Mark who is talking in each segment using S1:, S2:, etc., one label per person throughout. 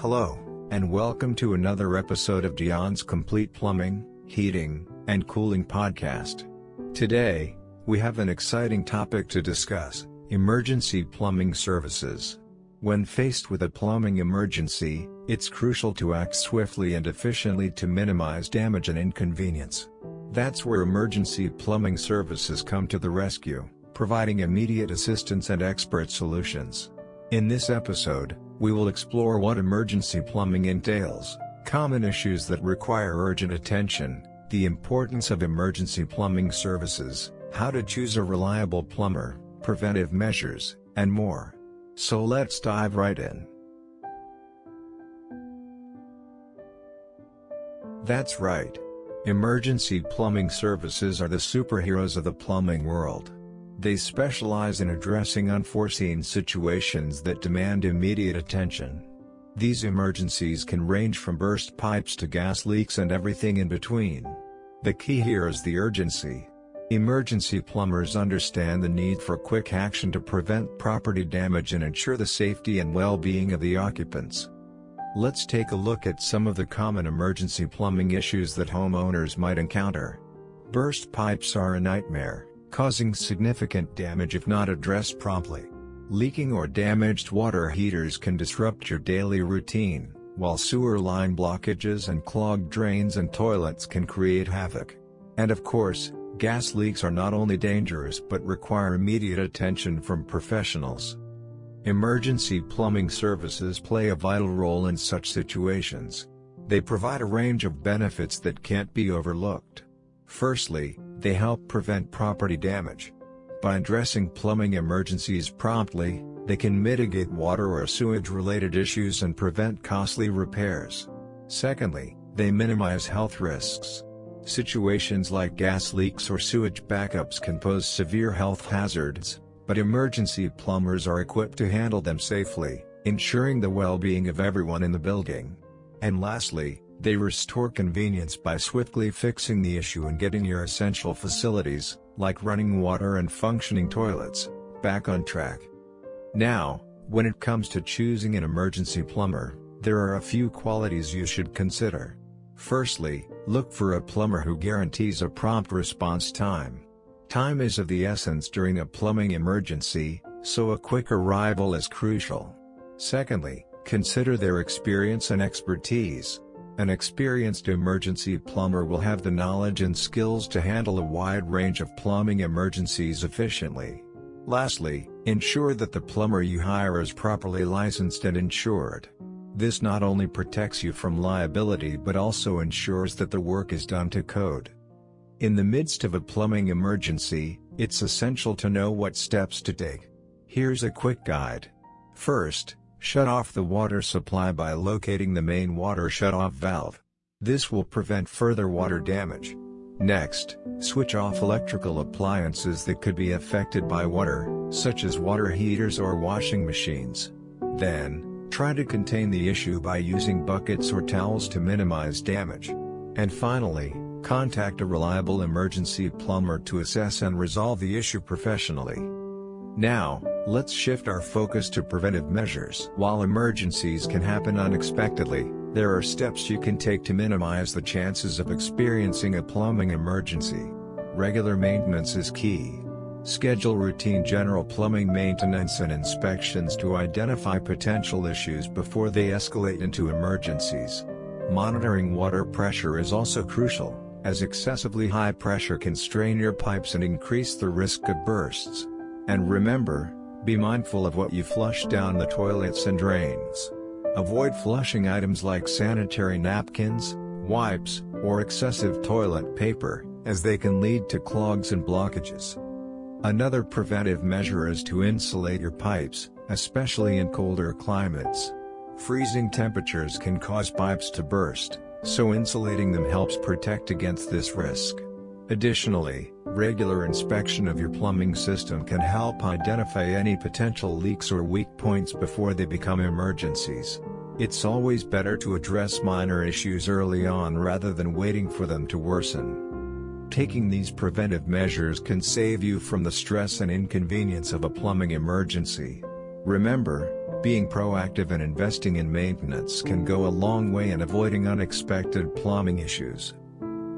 S1: Hello, and welcome to another episode of Dion's Complete Plumbing, Heating, and Cooling Podcast. Today, we have an exciting topic to discuss emergency plumbing services. When faced with a plumbing emergency, it's crucial to act swiftly and efficiently to minimize damage and inconvenience. That's where emergency plumbing services come to the rescue, providing immediate assistance and expert solutions. In this episode, we will explore what emergency plumbing entails, common issues that require urgent attention, the importance of emergency plumbing services, how to choose a reliable plumber, preventive measures, and more. So let's dive right in. That's right. Emergency plumbing services are the superheroes of the plumbing world. They specialize in addressing unforeseen situations that demand immediate attention. These emergencies can range from burst pipes to gas leaks and everything in between. The key here is the urgency. Emergency plumbers understand the need for quick action to prevent property damage and ensure the safety and well-being of the occupants. Let's take a look at some of the common emergency plumbing issues that homeowners might encounter. Burst pipes are a nightmare, causing significant damage if not addressed promptly. Leaking or damaged water heaters can disrupt your daily routine, while sewer line blockages and clogged drains and toilets can create havoc. And of course, Gas leaks are not only dangerous but require immediate attention from professionals. Emergency plumbing services play a vital role in such situations. They provide a range of benefits that can't be overlooked. Firstly, they help prevent property damage. By addressing plumbing emergencies promptly, they can mitigate water or sewage-related issues and prevent costly repairs. Secondly, they minimize health risks. Situations like gas leaks or sewage backups can pose severe health hazards, but emergency plumbers are equipped to handle them safely, ensuring the well-being of everyone in the building. And lastly, they restore convenience by swiftly fixing the issue and getting your essential facilities, like running water and functioning toilets, back on track. Now, when it comes to choosing an emergency plumber, there are a few qualities you should consider. Firstly, look for a plumber who guarantees a prompt response time. Time is of the essence during a plumbing emergency, so a quick arrival is crucial. Secondly, consider their experience and expertise. An experienced emergency plumber will have the knowledge and skills to handle a wide range of plumbing emergencies efficiently. Lastly, ensure that the plumber you hire is properly licensed and insured. This not only protects you from liability but also ensures that the work is done to code. In the midst of a plumbing emergency, it's essential to know what steps to take. Here's a quick guide. First, shut off the water supply by locating the main water shutoff valve. This will prevent further water damage. Next, switch off electrical appliances that could be affected by water, such as water heaters or washing machines. Then, Try to contain the issue by using buckets or towels to minimize damage. And finally, contact a reliable emergency plumber to assess and resolve the issue professionally. Now, let's shift our focus to preventive measures. While emergencies can happen unexpectedly, there are steps you can take to minimize the chances of experiencing a plumbing emergency. Regular maintenance is key. Schedule routine general plumbing maintenance and inspections to identify potential issues before they escalate into emergencies. Monitoring water pressure is also crucial, as excessively high pressure can strain your pipes and increase the risk of bursts. And remember, be mindful of what you flush down the toilets and drains. Avoid flushing items like sanitary napkins, wipes, or excessive toilet paper, as they can lead to clogs and blockages. Another preventive measure is to insulate your pipes, especially in colder climates. Freezing temperatures can cause pipes to burst, so insulating them helps protect against this risk. Additionally, regular inspection of your plumbing system can help identify any potential leaks or weak points before they become emergencies. It's always better to address minor issues early on rather than waiting for them to worsen. Taking these preventive measures can save you from the stress and inconvenience of a plumbing emergency. Remember, Being proactive and investing in maintenance can go a long way in avoiding unexpected plumbing issues.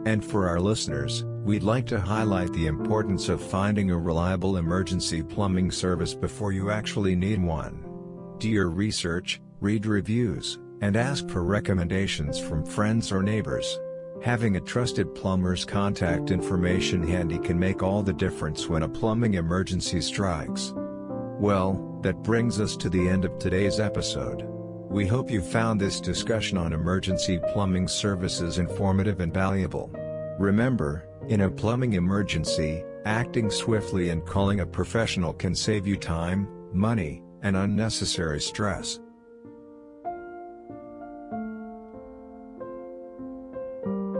S1: And for our listeners, we'd like to highlight the importance of finding a reliable emergency plumbing service before you actually need one. Do your research, read reviews, and ask for recommendations from friends or neighbors. Having a trusted plumber's contact information handy can make all the difference when a plumbing emergency strikes. Well, that brings us to the end of today's episode. We hope you found this discussion on emergency plumbing services informative and valuable. Remember, in a plumbing emergency, acting swiftly and calling a professional can save you time, money, and unnecessary stress.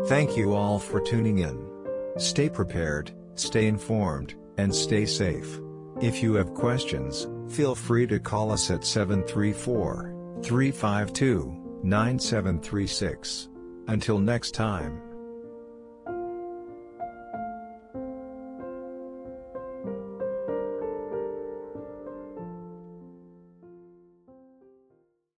S1: Thank you all for tuning in. Stay prepared, stay informed, and stay safe. If you have questions, feel free to call us at 734 352 9736. Until next time.